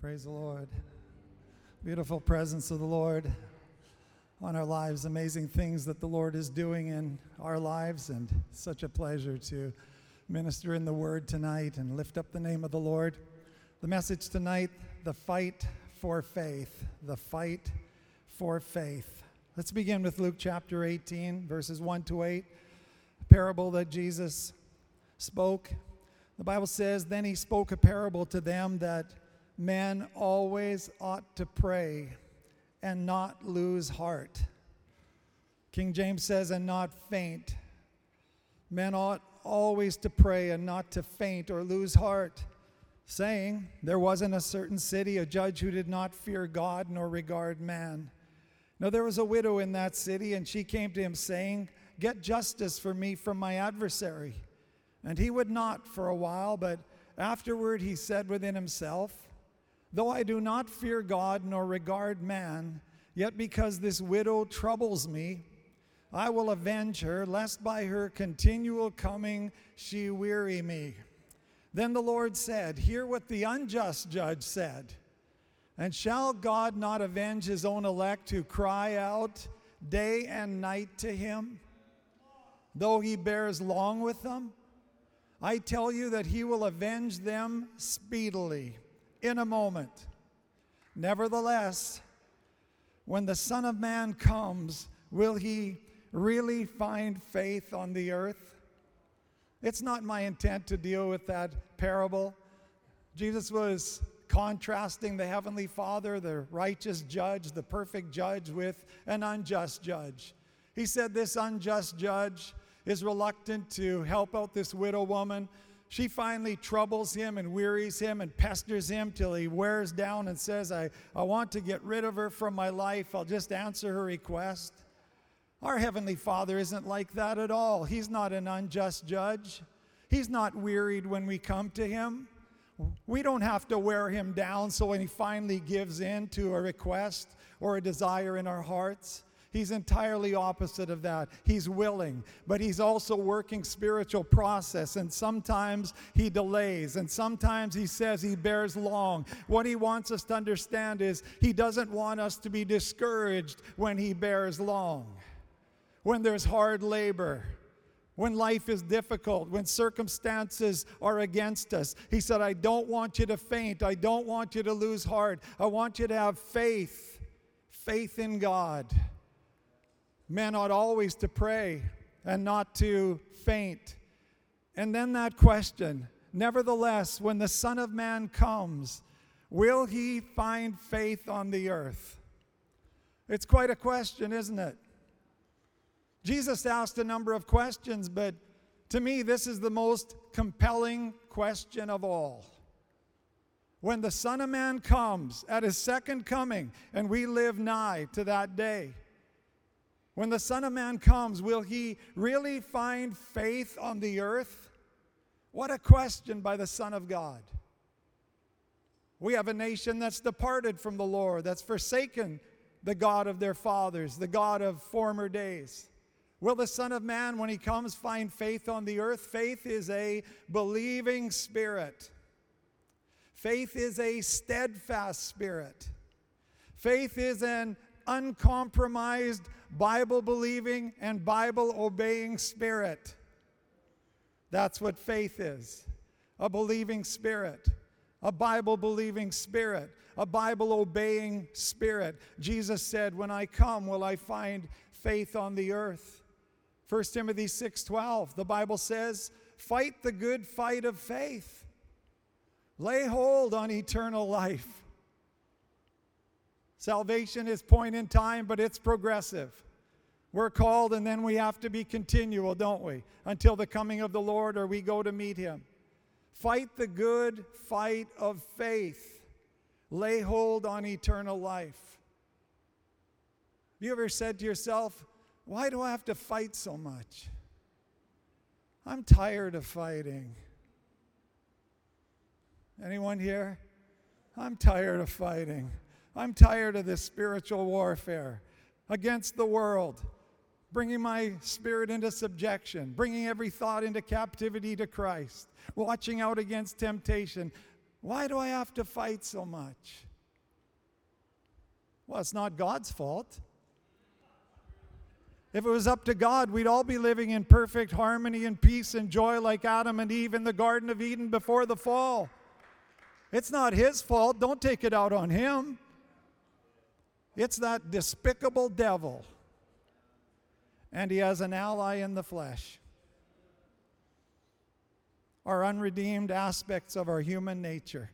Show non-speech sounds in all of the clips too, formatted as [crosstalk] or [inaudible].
Praise the Lord. Beautiful presence of the Lord on our lives, amazing things that the Lord is doing in our lives, and such a pleasure to minister in the Word tonight and lift up the name of the Lord. The message tonight the fight for faith. The fight for faith. Let's begin with Luke chapter 18, verses 1 to 8, a parable that Jesus spoke. The Bible says, Then he spoke a parable to them that men always ought to pray and not lose heart. King James says, and not faint. Men ought always to pray and not to faint or lose heart, saying, There was in a certain city a judge who did not fear God nor regard man. Now there was a widow in that city, and she came to him, saying, Get justice for me from my adversary. And he would not for a while, but afterward he said within himself, Though I do not fear God nor regard man, yet because this widow troubles me, I will avenge her, lest by her continual coming she weary me. Then the Lord said, Hear what the unjust judge said. And shall God not avenge his own elect who cry out day and night to him, though he bears long with them? I tell you that he will avenge them speedily in a moment. Nevertheless, when the Son of Man comes, will he really find faith on the earth? It's not my intent to deal with that parable. Jesus was contrasting the Heavenly Father, the righteous judge, the perfect judge, with an unjust judge. He said this unjust judge is reluctant to help out this widow woman she finally troubles him and wearies him and pesters him till he wears down and says, I, I want to get rid of her from my life. I'll just answer her request. Our Heavenly Father isn't like that at all. He's not an unjust judge. He's not wearied when we come to Him. We don't have to wear Him down so when He finally gives in to a request or a desire in our hearts. He's entirely opposite of that. He's willing, but he's also working spiritual process, and sometimes he delays, and sometimes he says he bears long. What he wants us to understand is he doesn't want us to be discouraged when he bears long, when there's hard labor. When life is difficult, when circumstances are against us. He said, I don't want you to faint. I don't want you to lose heart. I want you to have faith, faith in God men ought always to pray and not to faint. And then that question, nevertheless, when the Son of Man comes, will he find faith on the earth? It's quite a question, isn't it? Jesus asked a number of questions, but to me, this is the most compelling question of all. When the Son of Man comes at his second coming, and we live nigh to that day, when the Son of Man comes, will he really find faith on the earth? What a question by the Son of God. We have a nation that's departed from the Lord, that's forsaken the God of their fathers, the God of former days. Will the Son of Man, when he comes, find faith on the earth? Faith is a believing spirit. Faith is a steadfast spirit. Faith is an uncompromised Bible believing and Bible obeying spirit. That's what faith is a believing spirit, a Bible believing spirit, a Bible obeying spirit. Jesus said, When I come, will I find faith on the earth? 1 Timothy 6:12 the Bible says fight the good fight of faith lay hold on eternal life Salvation is point in time, but it's progressive. We're called and then we have to be continual, don't we? Until the coming of the Lord or we go to meet him. Fight the good fight of faith. Lay hold on eternal life. Have You ever said to yourself, why do I have to fight so much? I'm tired of fighting. Anyone here? I'm tired of fighting. I'm tired of this spiritual warfare against the world, bringing my spirit into subjection, bringing every thought into captivity to Christ, watching out against temptation. Why do I have to fight so much? Well, it's not God's fault. If it was up to God, we'd all be living in perfect harmony and peace and joy like Adam and Eve in the Garden of Eden before the fall. It's not his fault. Don't take it out on him. It's that despicable devil. And he has an ally in the flesh. Our unredeemed aspects of our human nature,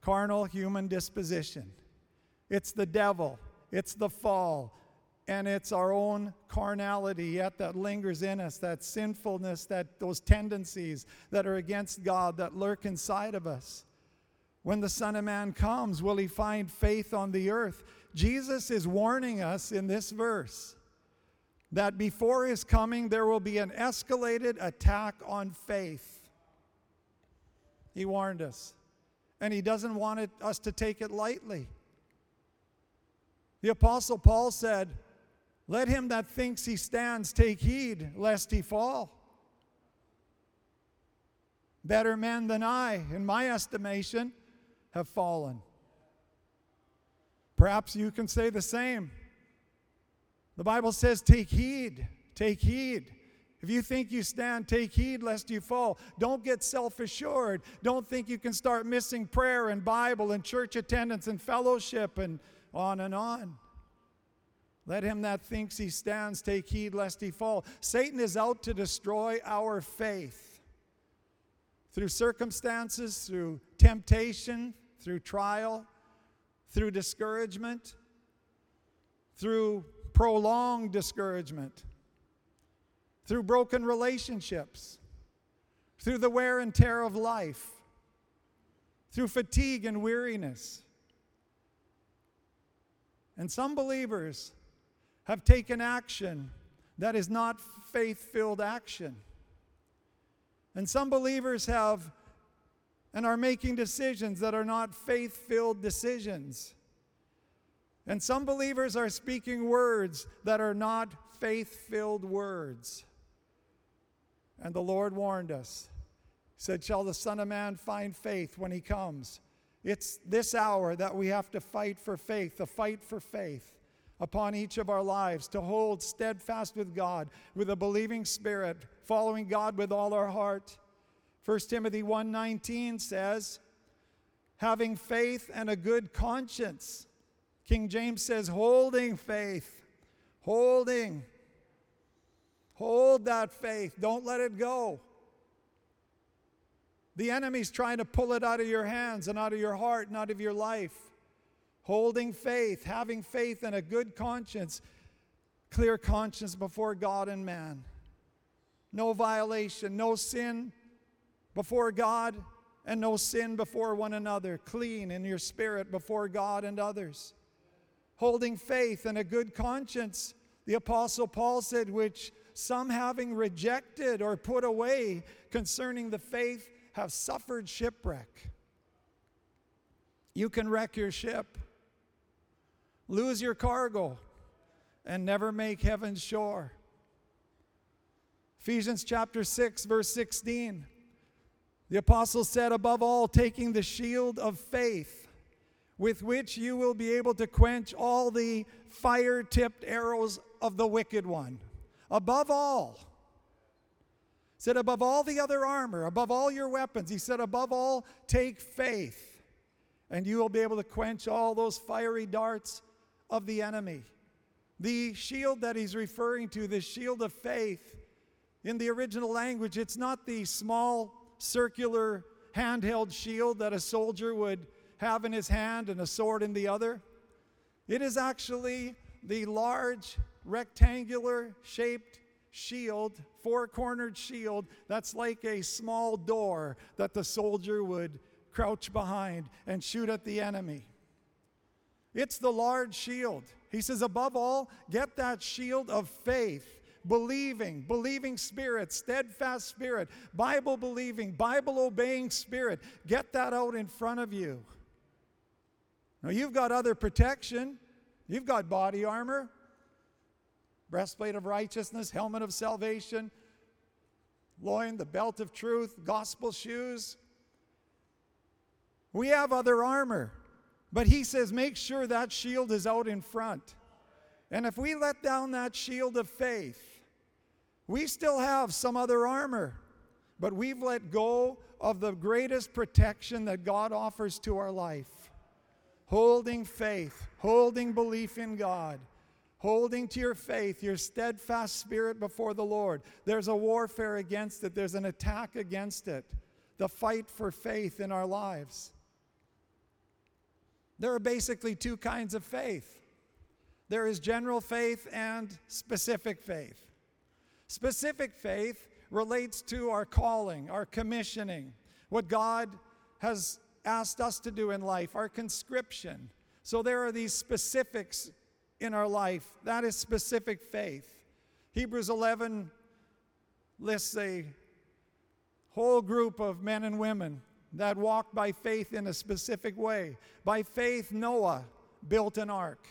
carnal human disposition. It's the devil, it's the fall, and it's our own carnality yet that lingers in us, that sinfulness, that those tendencies that are against God that lurk inside of us. When the Son of Man comes, will he find faith on the earth? Jesus is warning us in this verse that before his coming there will be an escalated attack on faith. He warned us. And he doesn't want it, us to take it lightly. The Apostle Paul said, Let him that thinks he stands take heed lest he fall. Better men than I, in my estimation, have fallen. Perhaps you can say the same. The Bible says, Take heed, take heed. If you think you stand, take heed lest you fall. Don't get self assured. Don't think you can start missing prayer and Bible and church attendance and fellowship and on and on. Let him that thinks he stands take heed lest he fall. Satan is out to destroy our faith through circumstances, through temptation, through trial, through discouragement, through prolonged discouragement, through broken relationships, through the wear and tear of life, through fatigue and weariness. And some believers have taken action that is not faith filled action. And some believers have and are making decisions that are not faith filled decisions. And some believers are speaking words that are not faith filled words. And the Lord warned us. He said, Shall the Son of Man find faith when he comes? It's this hour that we have to fight for faith, the fight for faith upon each of our lives, to hold steadfast with God, with a believing spirit, following God with all our heart. 1 Timothy 1:19 says, having faith and a good conscience. King James says holding faith. Holding. Hold that faith. Don't let it go. The enemy's trying to pull it out of your hands and out of your heart and out of your life holding faith, having faith and a good conscience, clear conscience before God and man. No violation, no sin before God, and no sin before one another. Clean in your spirit before God and others. Holding faith and a good conscience, the Apostle Paul said, which some having rejected or put away concerning the faith have suffered shipwreck. You can wreck your ship lose your cargo, and never make heaven's shore. Ephesians chapter 6, verse 16. The apostle said, above all, taking the shield of faith, with which you will be able to quench all the fire tipped arrows of the wicked one. Above all, said, above all the other armor, above all your weapons, he said, above all, take faith, and you will be able to quench all those fiery darts of the enemy. The shield that he's referring to, the shield of faith, in the original language, it's not the small circular handheld shield that a soldier would have in his hand and a sword in the other. It is actually the large rectangular shaped shield, four cornered shield, that's like a small door that the soldier would crouch behind and shoot at the enemy. It's the large shield. He says, above all, get that shield of faith, believing, believing spirit, steadfast spirit, Bible believing, Bible obeying spirit. Get that out in front of you. Now, you've got other protection, you've got body armor, breastplate of righteousness, helmet of salvation, loin, the belt of truth, gospel shoes. We have other armor. But he says, make sure that shield is out in front. And if we let down that shield of faith, we still have some other armor, but we've let go of the greatest protection that God offers to our life holding faith, holding belief in God, holding to your faith, your steadfast spirit before the Lord. There's a warfare against it, there's an attack against it, the fight for faith in our lives. There are basically two kinds of faith there is general faith and specific faith. Specific faith relates to our calling, our commissioning, what God has asked us to do in life, our conscription. So there are these specifics in our life. That is specific faith. Hebrews 11 lists a whole group of men and women that walked by faith in a specific way. By faith, Noah built an ark.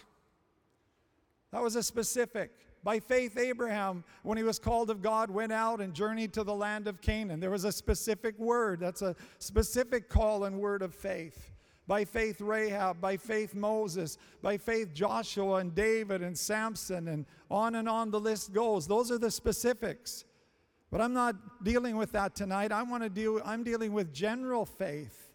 That was a specific. By faith, Abraham, when he was called of God, went out and journeyed to the land of Canaan. There was a specific word. That's a specific call and word of faith. By faith, Rahab. By faith, Moses. By faith, Joshua and David and Samson, and on and on the list goes. Those are the specifics. But I'm not dealing with that tonight. I want to deal, I'm dealing with general faith.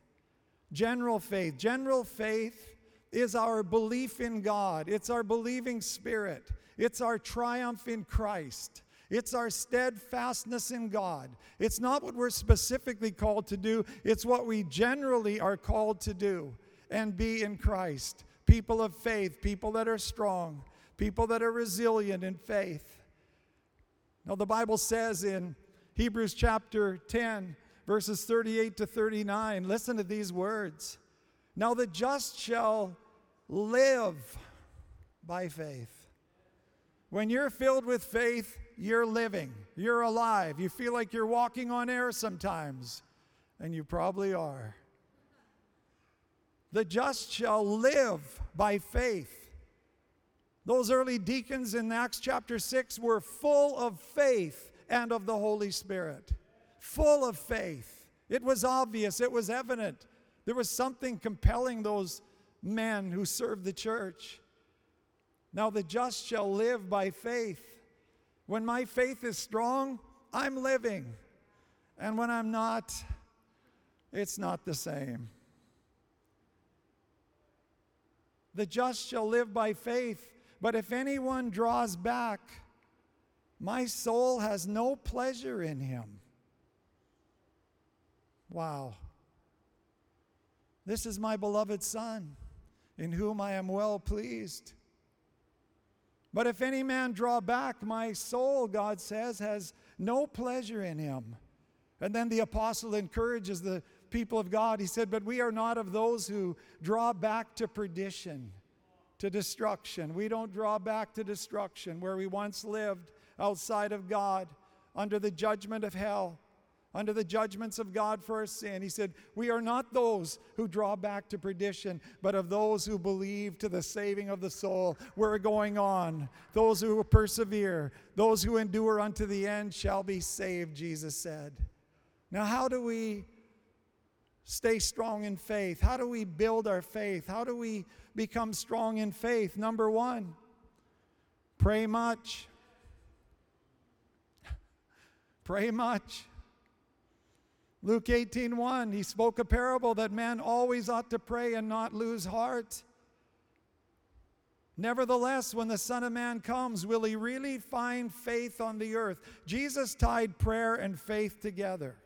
General faith. General faith is our belief in God, it's our believing spirit, it's our triumph in Christ. It's our steadfastness in God. It's not what we're specifically called to do, it's what we generally are called to do and be in Christ. People of faith, people that are strong, people that are resilient in faith. Now, the Bible says in Hebrews chapter 10, verses 38 to 39, listen to these words. Now, the just shall live by faith. When you're filled with faith, you're living, you're alive. You feel like you're walking on air sometimes, and you probably are. The just shall live by faith. Those early deacons in Acts chapter 6 were full of faith and of the Holy Spirit. Full of faith. It was obvious, it was evident. There was something compelling those men who served the church. Now the just shall live by faith. When my faith is strong, I'm living. And when I'm not, it's not the same. The just shall live by faith. But if anyone draws back, my soul has no pleasure in him. Wow. This is my beloved Son, in whom I am well pleased. But if any man draw back, my soul, God says, has no pleasure in him. And then the apostle encourages the people of God. He said, But we are not of those who draw back to perdition to destruction. We don't draw back to destruction where we once lived outside of God under the judgment of hell, under the judgments of God for our sin. He said, We are not those who draw back to perdition, but of those who believe to the saving of the soul. We're going on. Those who persevere, those who endure unto the end shall be saved, Jesus said. Now, how do we stay strong in faith? How do we build our faith? How do we become strong in faith? Number one, pray much. [laughs] pray much. Luke 18 1, he spoke a parable that man always ought to pray and not lose heart. Nevertheless, when the Son of Man comes, will he really find faith on the earth? Jesus tied prayer and faith together.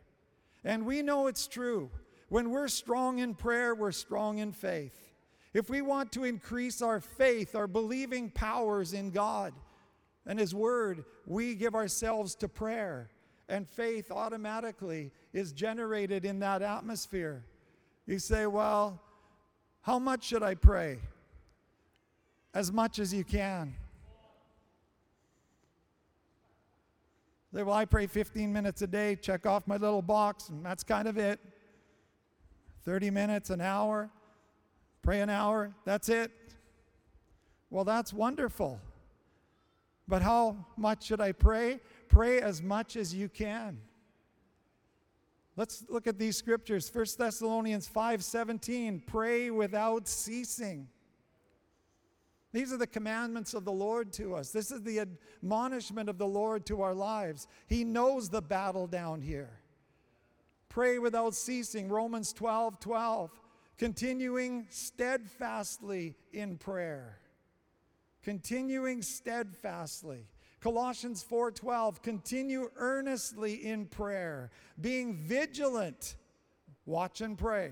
And we know it's true. When we're strong in prayer, we're strong in faith. If we want to increase our faith, our believing powers in God and His Word, we give ourselves to prayer. And faith automatically is generated in that atmosphere. You say, Well, how much should I pray? As much as you can. Say, well, I pray 15 minutes a day, check off my little box, and that's kind of it. 30 minutes, an hour, pray an hour, that's it. Well, that's wonderful. But how much should I pray? Pray as much as you can. Let's look at these scriptures. 1 Thessalonians 5:17, pray without ceasing. These are the commandments of the Lord to us. This is the admonishment of the Lord to our lives. He knows the battle down here. Pray without ceasing. Romans 12 12. Continuing steadfastly in prayer. Continuing steadfastly. Colossians 4:12 continue earnestly in prayer being vigilant watch and pray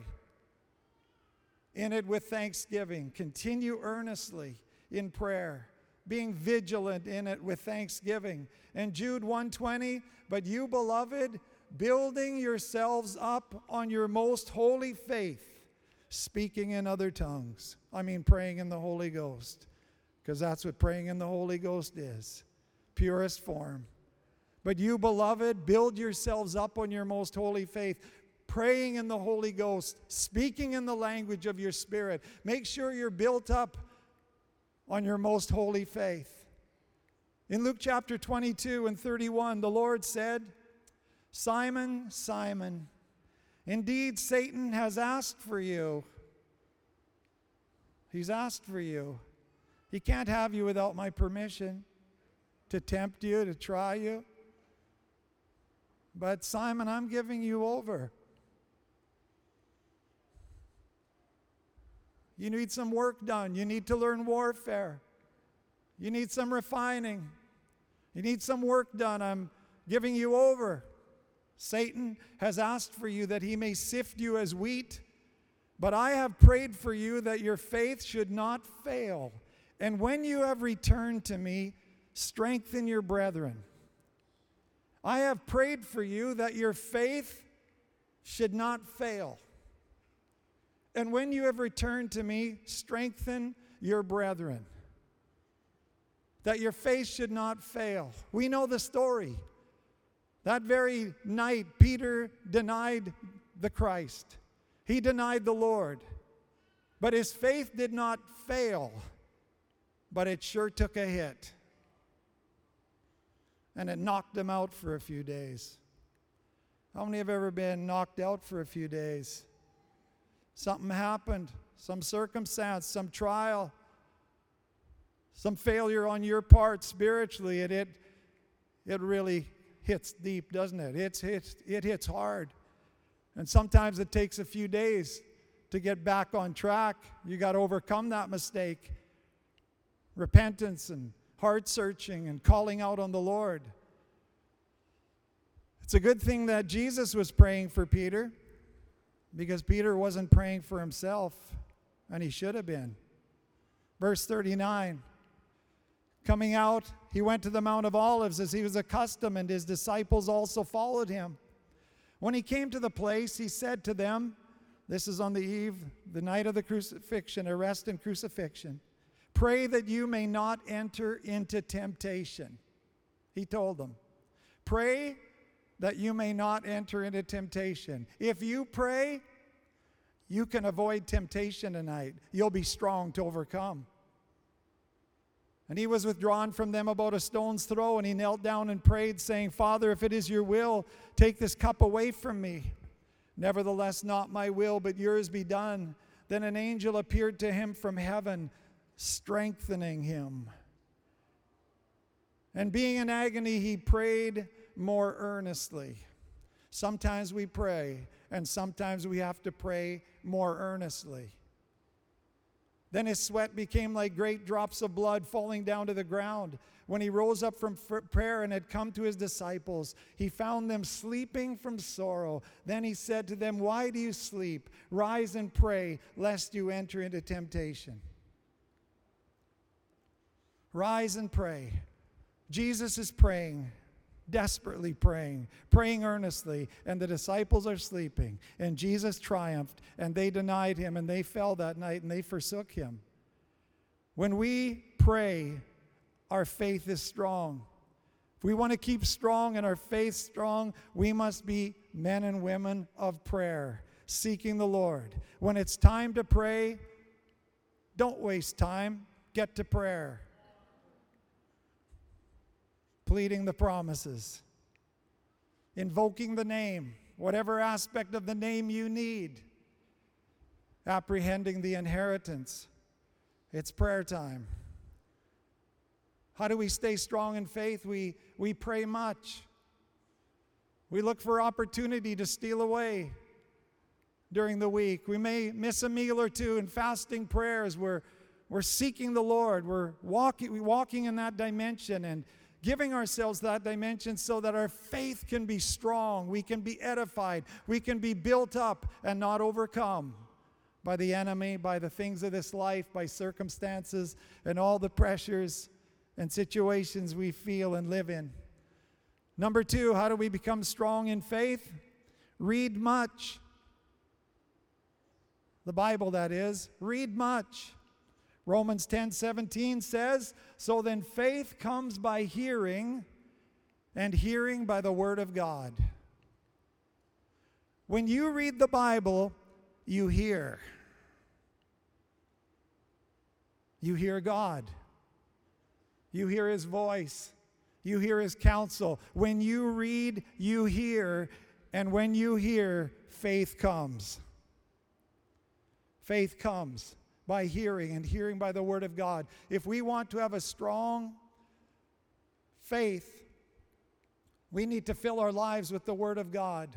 in it with thanksgiving continue earnestly in prayer being vigilant in it with thanksgiving and Jude 120 but you beloved building yourselves up on your most holy faith speaking in other tongues I mean praying in the Holy Ghost because that's what praying in the Holy Ghost is purest form. But you, beloved, build yourselves up on your most holy faith, praying in the Holy Ghost, speaking in the language of your spirit. Make sure you're built up on your most holy faith. In Luke chapter 22 and 31, the Lord said, Simon, Simon, indeed Satan has asked for you. He's asked for you. He can't have you without my permission to tempt you, to try you. But Simon, I'm giving you over. You need some work done. You need to learn warfare. You need some refining. You need some work done. I'm giving you over. Satan has asked for you that he may sift you as wheat, but I have prayed for you that your faith should not fail. And when you have returned to me, strengthen your brethren. I have prayed for you that your faith should not fail. And when you have returned to me, strengthen your brethren. That your faith should not fail. We know the story. That very night, Peter denied the Christ, he denied the Lord. But his faith did not fail, but it sure took a hit and it knocked him out for a few days. How many have ever been knocked out for a few days? Something happened, some circumstance, some trial, some failure on your part spiritually, and it, it really hits deep, doesn't it? It's, it's, it hits hard. And sometimes it takes a few days to get back on track. You got to overcome that mistake. Repentance and heart searching and calling out on the Lord. It's a good thing that Jesus was praying for Peter because Peter wasn't praying for himself, and he should have been. Verse 39 Coming out, he went to the Mount of Olives as he was accustomed, and his disciples also followed him. When he came to the place, he said to them, This is on the eve, the night of the crucifixion, arrest and crucifixion. Pray that you may not enter into temptation. He told them, Pray that you may not enter into temptation. If you pray, you can avoid temptation tonight. You'll be strong to overcome. And he was withdrawn from them about a stone's throw, and he knelt down and prayed, saying, Father, if it is your will, take this cup away from me. Nevertheless, not my will, but yours be done. Then an angel appeared to him from heaven strengthening him. And being in agony, he prayed more earnestly. Sometimes we pray, and sometimes we have to pray more earnestly. Then his sweat became like great drops of blood falling down to the ground. When he rose up from prayer and had come to his disciples, he found them sleeping from sorrow. Then he said to them, Why do you sleep? Rise and pray, lest you enter into temptation. Rise and pray. Jesus is praying, desperately praying, praying earnestly, and the disciples are sleeping. And Jesus triumphed, and they denied him, and they fell that night, and they forsook him. When we pray, our faith is strong. If we want to keep strong and our faith strong, we must be men and women of prayer, seeking the Lord. When it's time to pray, don't waste time, get to prayer pleading the promises, invoking the name, whatever aspect of the name you need. Apprehending the inheritance. It's prayer time. How do we stay strong in faith? We, we pray much. We look for opportunity to steal away during the week. We may miss a meal or two in fasting prayers. We're, we're seeking the Lord. We're walking, walking in that dimension and giving ourselves that dimension so that our faith can be strong, we can be edified, we can be built up and not overcome by the enemy, by the things of this life, by circumstances and all the pressures and situations we feel and live in. Number two, how do we become strong in faith? Read much. The Bible, that is. Read much. Romans 10 17 says, So then faith comes by hearing, and hearing by the Word of God. When you read the Bible, you hear. You hear God. You hear His voice. You hear His counsel. When you read, you hear. And when you hear, faith comes. Faith comes by hearing, and hearing by the Word of God. If we want to have a strong faith, we need to fill our lives with the Word of God.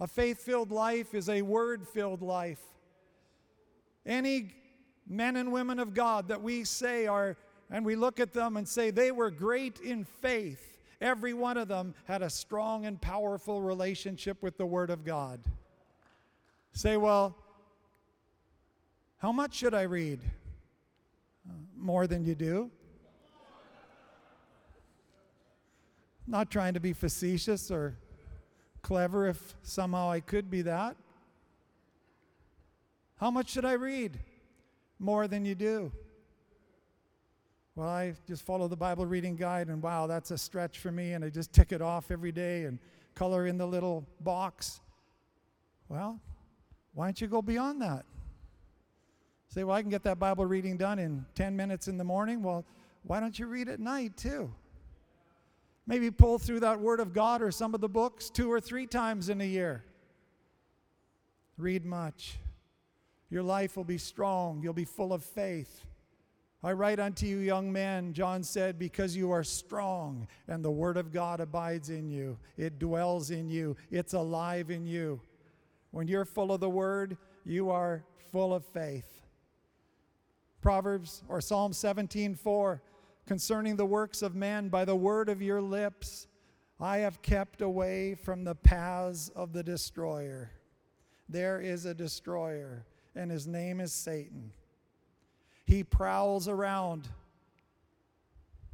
A faith filled life is a word filled life. Any men and women of God that we say are, and we look at them and say they were great in faith, every one of them had a strong and powerful relationship with the Word of God. Say, well, how much should I read? Uh, more than you do. Not trying to be facetious or clever if somehow I could be that. How much should I read? More than you do. Well, I just follow the Bible reading guide, and wow, that's a stretch for me, and I just tick it off every day and color in the little box. Well, why don't you go beyond that? Say, well, I can get that Bible reading done in 10 minutes in the morning. Well, why don't you read at night too? Maybe pull through that Word of God or some of the books two or three times in a year. Read much. Your life will be strong, you'll be full of faith. I write unto you, young men, John said, because you are strong and the Word of God abides in you. It dwells in you, it's alive in you. When you're full of the Word, you are full of faith. Proverbs or Psalm 17:4 concerning the works of man by the word of your lips I have kept away from the paths of the destroyer. There is a destroyer and his name is Satan. He prowls around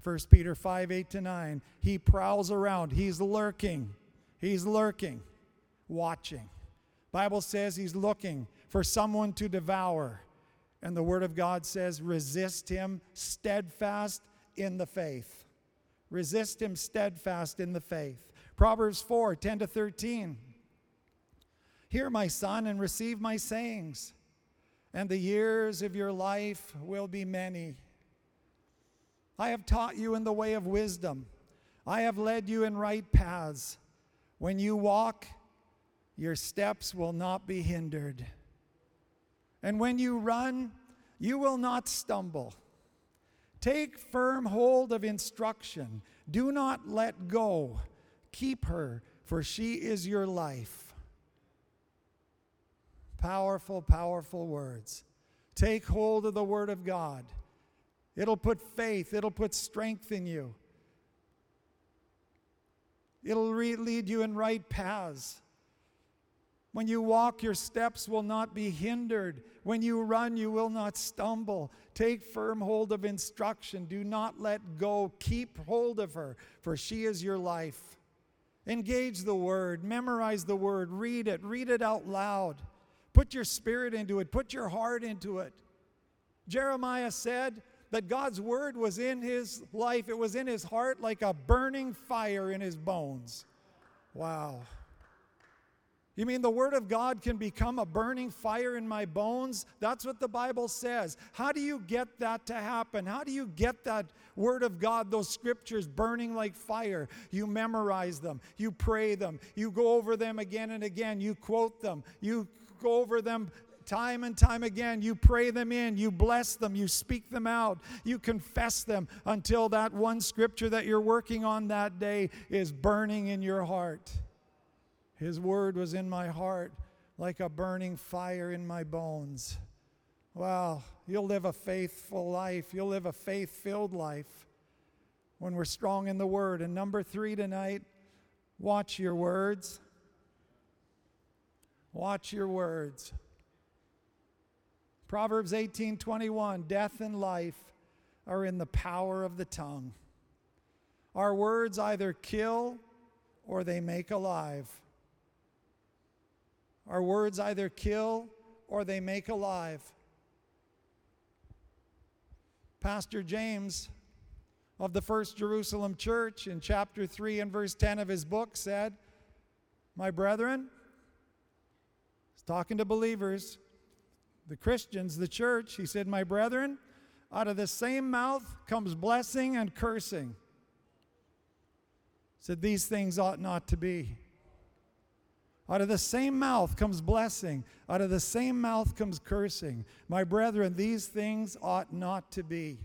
1 Peter 5 8 to 9. He prowls around. He's lurking. He's lurking, watching. Bible says he's looking for someone to devour. And the Word of God says, resist him steadfast in the faith. Resist him steadfast in the faith. Proverbs 4 10 to 13. Hear, my son, and receive my sayings, and the years of your life will be many. I have taught you in the way of wisdom, I have led you in right paths. When you walk, your steps will not be hindered. And when you run, you will not stumble. Take firm hold of instruction. Do not let go. Keep her, for she is your life. Powerful, powerful words. Take hold of the Word of God. It'll put faith, it'll put strength in you. It'll re- lead you in right paths. When you walk, your steps will not be hindered. When you run, you will not stumble. Take firm hold of instruction. Do not let go. Keep hold of her, for she is your life. Engage the word, memorize the word, read it, read it out loud. Put your spirit into it, put your heart into it. Jeremiah said that God's word was in his life, it was in his heart like a burning fire in his bones. Wow. You mean the Word of God can become a burning fire in my bones? That's what the Bible says. How do you get that to happen? How do you get that Word of God, those scriptures burning like fire? You memorize them, you pray them, you go over them again and again, you quote them, you go over them time and time again. You pray them in, you bless them, you speak them out, you confess them until that one scripture that you're working on that day is burning in your heart. His word was in my heart like a burning fire in my bones. Wow, you'll live a faithful life. You'll live a faith filled life when we're strong in the word. And number three tonight, watch your words. Watch your words. Proverbs 18 21, death and life are in the power of the tongue. Our words either kill or they make alive. Our words either kill or they make alive. Pastor James of the First Jerusalem Church in chapter 3 and verse 10 of his book said, My brethren, he's talking to believers, the Christians, the church, he said, My brethren, out of the same mouth comes blessing and cursing. He Said, These things ought not to be. Out of the same mouth comes blessing. Out of the same mouth comes cursing. My brethren, these things ought not to be.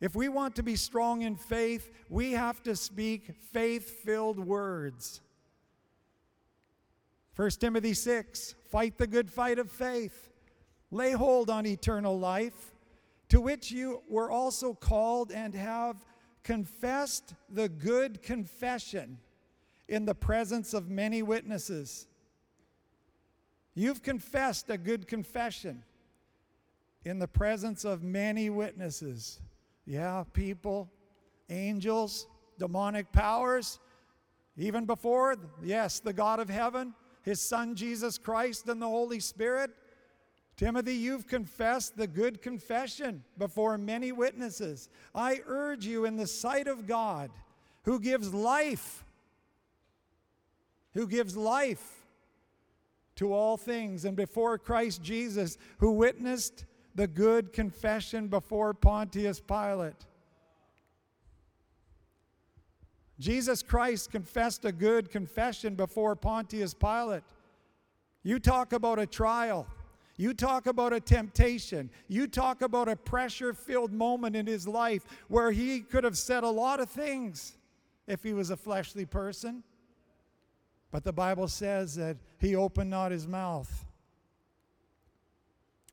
If we want to be strong in faith, we have to speak faith filled words. 1 Timothy 6 Fight the good fight of faith, lay hold on eternal life, to which you were also called and have confessed the good confession in the presence of many witnesses. You've confessed a good confession in the presence of many witnesses. Yeah, people, angels, demonic powers, even before, yes, the God of heaven, his Son Jesus Christ, and the Holy Spirit. Timothy, you've confessed the good confession before many witnesses. I urge you in the sight of God, who gives life who gives life to all things, and before Christ Jesus, who witnessed the good confession before Pontius Pilate. Jesus Christ confessed a good confession before Pontius Pilate. You talk about a trial. You talk about a temptation. You talk about a pressure filled moment in his life where he could have said a lot of things if he was a fleshly person. But the Bible says that he opened not his mouth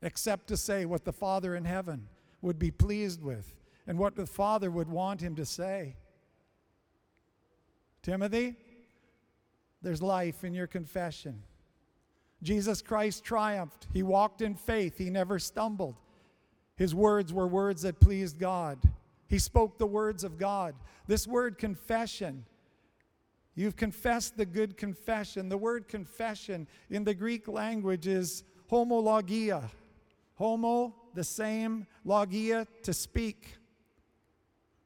except to say what the Father in heaven would be pleased with and what the Father would want him to say. Timothy, there's life in your confession. Jesus Christ triumphed. He walked in faith, he never stumbled. His words were words that pleased God. He spoke the words of God. This word confession You've confessed the good confession. The word confession in the Greek language is homologia. Homo, the same, logia, to speak.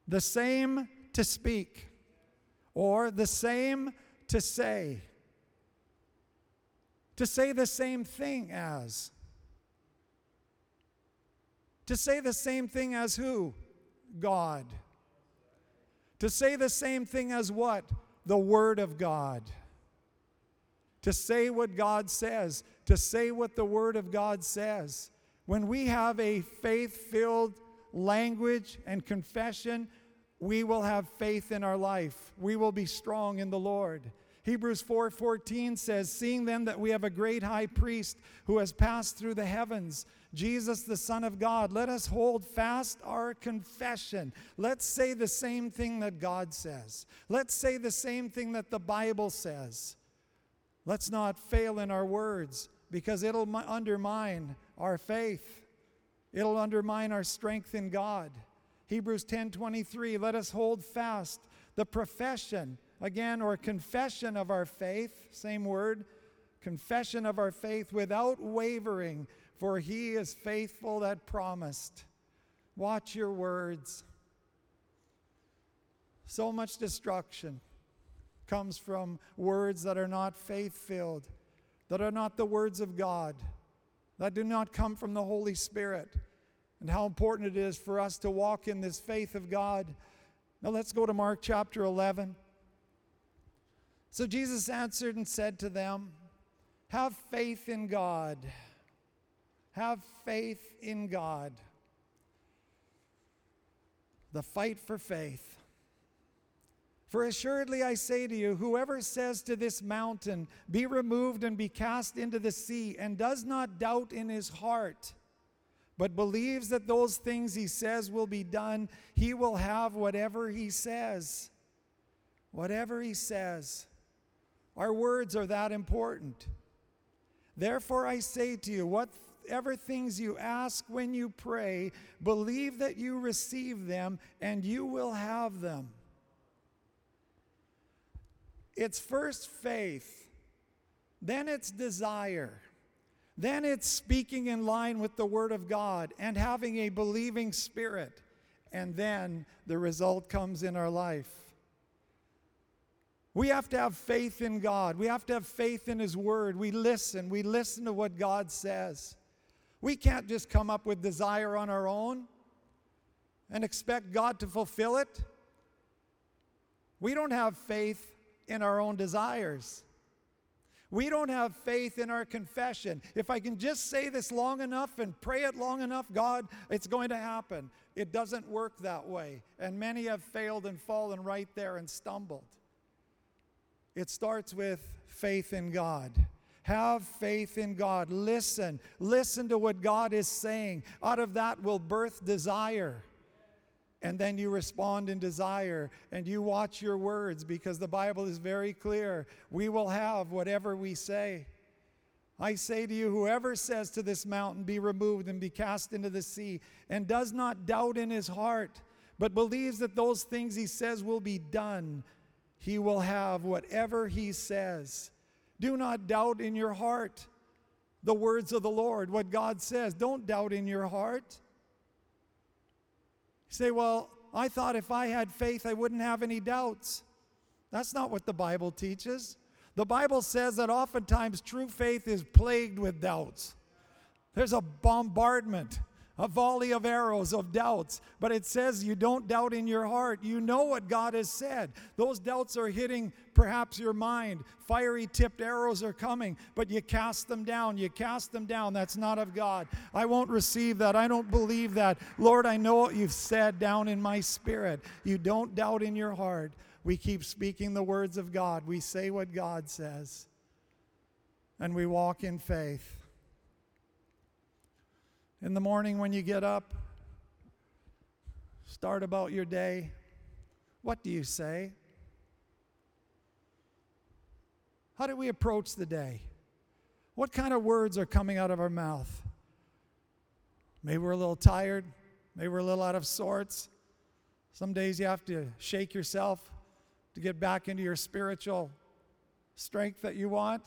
The same to speak, or the same to say. To say the same thing as. To say the same thing as who? God. To say the same thing as what? The Word of God. To say what God says, to say what the Word of God says. When we have a faith filled language and confession, we will have faith in our life. We will be strong in the Lord. Hebrews 4:14 says, "Seeing then that we have a great high priest who has passed through the heavens, Jesus the Son of God, let us hold fast our confession. Let's say the same thing that God says. Let's say the same thing that the Bible says. Let's not fail in our words because it'll undermine our faith. It'll undermine our strength in God. Hebrews 10:23, let us hold fast the profession again, or confession of our faith, same word, confession of our faith without wavering, for he is faithful that promised. Watch your words. So much destruction comes from words that are not faith filled. that are not the words of God, that do not come from the Holy Spirit, and how important it is for us to walk in this faith of God. Now let's go to Mark chapter 11. So Jesus answered and said to them, Have faith in God. Have faith in God. The fight for faith. For assuredly I say to you, whoever says to this mountain, Be removed and be cast into the sea, and does not doubt in his heart, but believes that those things he says will be done, he will have whatever he says. Whatever he says. Our words are that important. Therefore, I say to you, whatever things you ask when you pray, believe that you receive them, and you will have them. It's first faith, then it's desire, then it's speaking in line with the Word of God and having a believing spirit, and then the result comes in our life. We have to have faith in God. We have to have faith in His Word. We listen. We listen to what God says. We can't just come up with desire on our own and expect God to fulfill it. We don't have faith in our own desires. We don't have faith in our confession. If I can just say this long enough and pray it long enough, God, it's going to happen. It doesn't work that way. And many have failed and fallen right there and stumbled. It starts with faith in God. Have faith in God. Listen. Listen to what God is saying. Out of that will birth desire and then you respond in desire and you watch your words because the Bible is very clear. We will have whatever we say. I say to you, whoever says to this mountain, Be removed and be cast into the sea, and does not doubt in his heart, but believes that those things he says will be done, he will have whatever he says. Do not doubt in your heart the words of the Lord, what God says. Don't doubt in your heart. You say, well, I thought if I had faith, I wouldn't have any doubts. That's not what the Bible teaches. The Bible says that oftentimes true faith is plagued with doubts. There's a bombardment a volley of arrows of doubts. But it says you don't doubt in your heart. You know what God has said. Those doubts are hitting perhaps your mind. Fiery tipped arrows are coming, but you cast them down. You cast them down. That's not of God. I won't receive that. I don't believe that. Lord, I know what you've said down in my spirit. You don't doubt in your heart. We keep speaking the words of God. We say what God says. And we walk in faith. In the morning when you get up, start about your day. What do you say? How do we approach the day? What kind of words are coming out of our mouth? Maybe we're a little tired. Maybe we're a little out of sorts. Some days you have to shake yourself to get back into your spiritual strength that you want.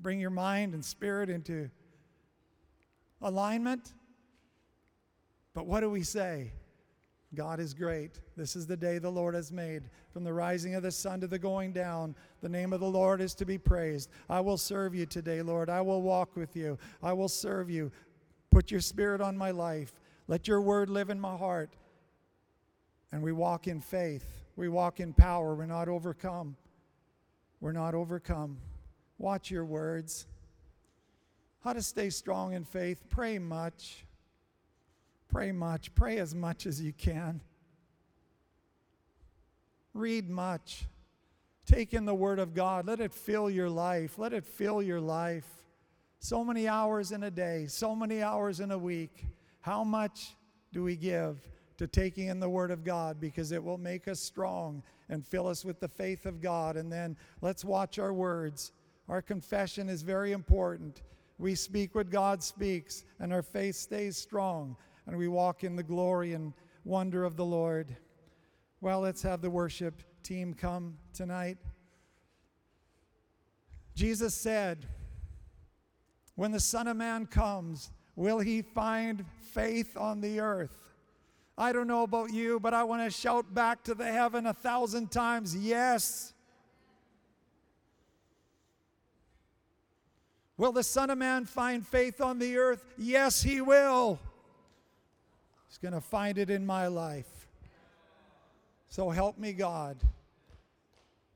Bring your mind and spirit into alignment. But what do we say? God is great. This is the day the Lord has made. From the rising of the sun to the going down, the name of the Lord is to be praised. I will serve you today, Lord. I will walk with you. I will serve you. Put your spirit on my life. Let your word live in my heart. And we walk in faith. We walk in power. We're not overcome. We're not overcome. Watch your words how to stay strong in faith. Pray much. Pray much. Pray as much as you can. Read much. Take in the Word of God. Let it fill your life. Let it fill your life. So many hours in a day, so many hours in a week. How much do we give to taking in the Word of God? Because it will make us strong and fill us with the faith of God. And then let's watch our words. Our confession is very important. We speak what God speaks, and our faith stays strong, and we walk in the glory and wonder of the Lord. Well, let's have the worship team come tonight. Jesus said, When the Son of Man comes, will he find faith on the earth? I don't know about you, but I want to shout back to the heaven a thousand times, Yes. Will the Son of Man find faith on the earth? Yes, he will. He's going to find it in my life. So help me, God.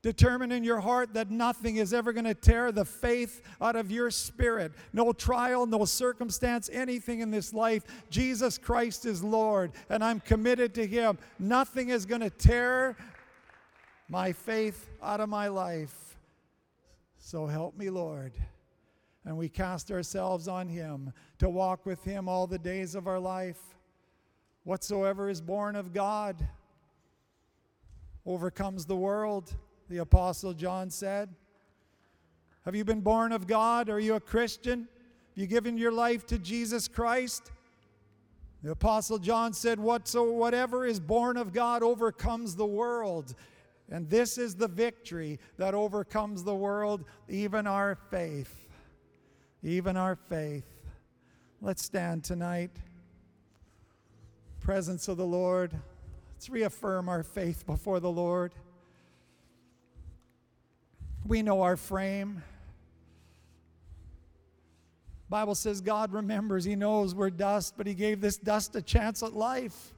Determine in your heart that nothing is ever going to tear the faith out of your spirit. No trial, no circumstance, anything in this life. Jesus Christ is Lord, and I'm committed to Him. Nothing is going to tear my faith out of my life. So help me, Lord. And we cast ourselves on Him to walk with Him all the days of our life. Whatsoever is born of God overcomes the world the Apostle John said. Have you been born of God? Are you a Christian? Have you given your life to Jesus Christ? The Apostle John said, Whatso, Whatever is born of God overcomes the world. And this is the victory that overcomes the world, even our faith. Even our faith. Let's stand tonight. Presence of the Lord. Let's reaffirm our faith before the Lord. We know our frame. Bible says God remembers, He knows we're dust, but He gave this dust a chance at life.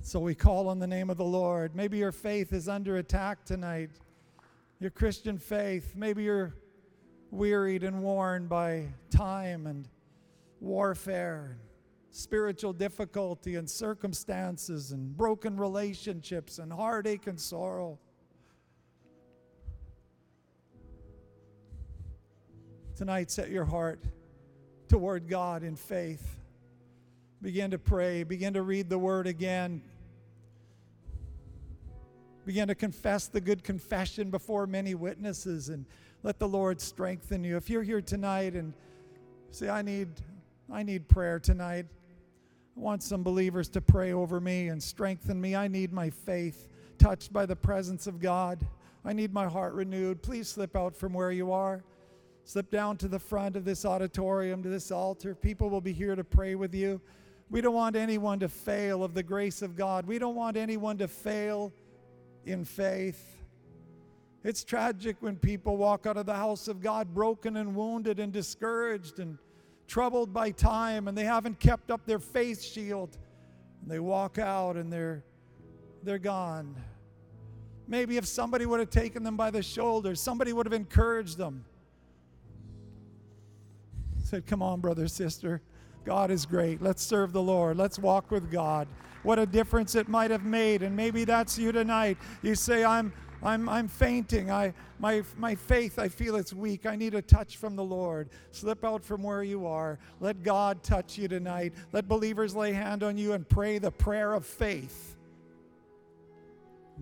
So we call on the name of the Lord. Maybe your faith is under attack tonight. Your Christian faith. Maybe you're wearied and worn by time and warfare and spiritual difficulty and circumstances and broken relationships and heartache and sorrow. Tonight, set your heart toward God in faith. Begin to pray, begin to read the word again. Begin to confess the good confession before many witnesses and let the Lord strengthen you. If you're here tonight and say, I need, I need prayer tonight, I want some believers to pray over me and strengthen me. I need my faith touched by the presence of God. I need my heart renewed. Please slip out from where you are. Slip down to the front of this auditorium, to this altar. People will be here to pray with you. We don't want anyone to fail of the grace of God. We don't want anyone to fail in faith. It's tragic when people walk out of the house of God broken and wounded and discouraged and troubled by time and they haven't kept up their faith shield. And they walk out and they're they're gone. Maybe if somebody would have taken them by the shoulders, somebody would have encouraged them. Said, "Come on, brother, sister. God is great. Let's serve the Lord. Let's walk with God." What a difference it might have made. And maybe that's you tonight. You say, "I'm I'm, I'm fainting. I, my, my faith, I feel it's weak. I need a touch from the Lord. Slip out from where you are. Let God touch you tonight. Let believers lay hand on you and pray the prayer of faith.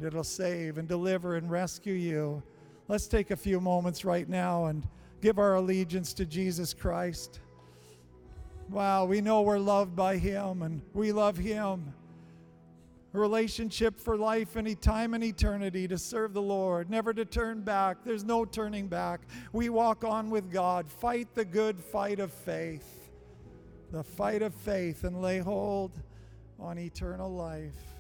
It'll save and deliver and rescue you. Let's take a few moments right now and give our allegiance to Jesus Christ. Wow, we know we're loved by Him and we love Him A relationship for life, any time, and eternity to serve the Lord, never to turn back. There's no turning back. We walk on with God. Fight the good fight of faith, the fight of faith, and lay hold on eternal life.